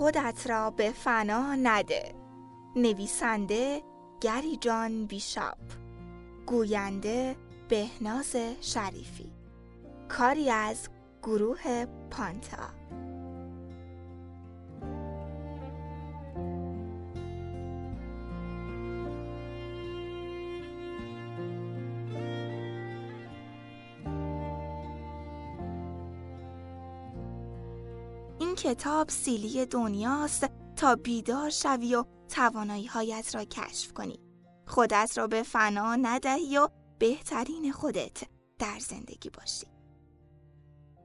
خودت را به فنا نده. نویسنده گری جان بیشاپ. گوینده بهناز شریفی. کاری از گروه پانتا. کتاب سیلی دنیاست تا بیدار شوی و توانایی هایت را کشف کنی. خودت را به فنا ندهی و بهترین خودت در زندگی باشی.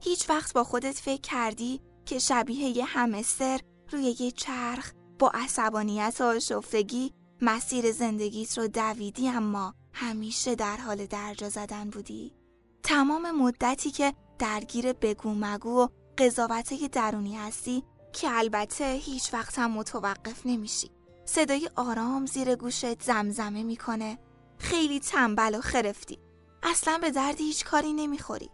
هیچ وقت با خودت فکر کردی که شبیه یه همستر روی یه چرخ با عصبانیت و آشفتگی مسیر زندگیت رو دویدی اما همیشه در حال درجا زدن بودی؟ تمام مدتی که درگیر بگو مگو و قضاوت درونی هستی که البته هیچ وقت هم متوقف نمیشی. صدای آرام زیر گوشت زمزمه می‌کنه. خیلی تنبل و خرفتی. اصلا به درد هیچ کاری نمی‌خوری.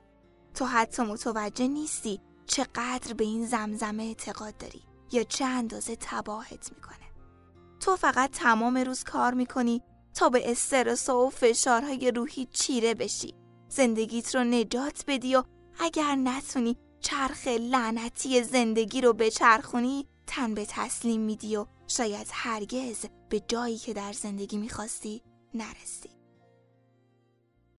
تو حتی متوجه نیستی چقدر به این زمزمه اعتقاد داری یا چه اندازه تباهت می‌کنه. تو فقط تمام روز کار می‌کنی تا به استرس و فشارهای روحی چیره بشی. زندگیت رو نجات بدی و اگر نتونی چرخ لعنتی زندگی رو بچرخونی تن به تسلیم میدی و شاید هرگز به جایی که در زندگی می‌خواستی نرسی.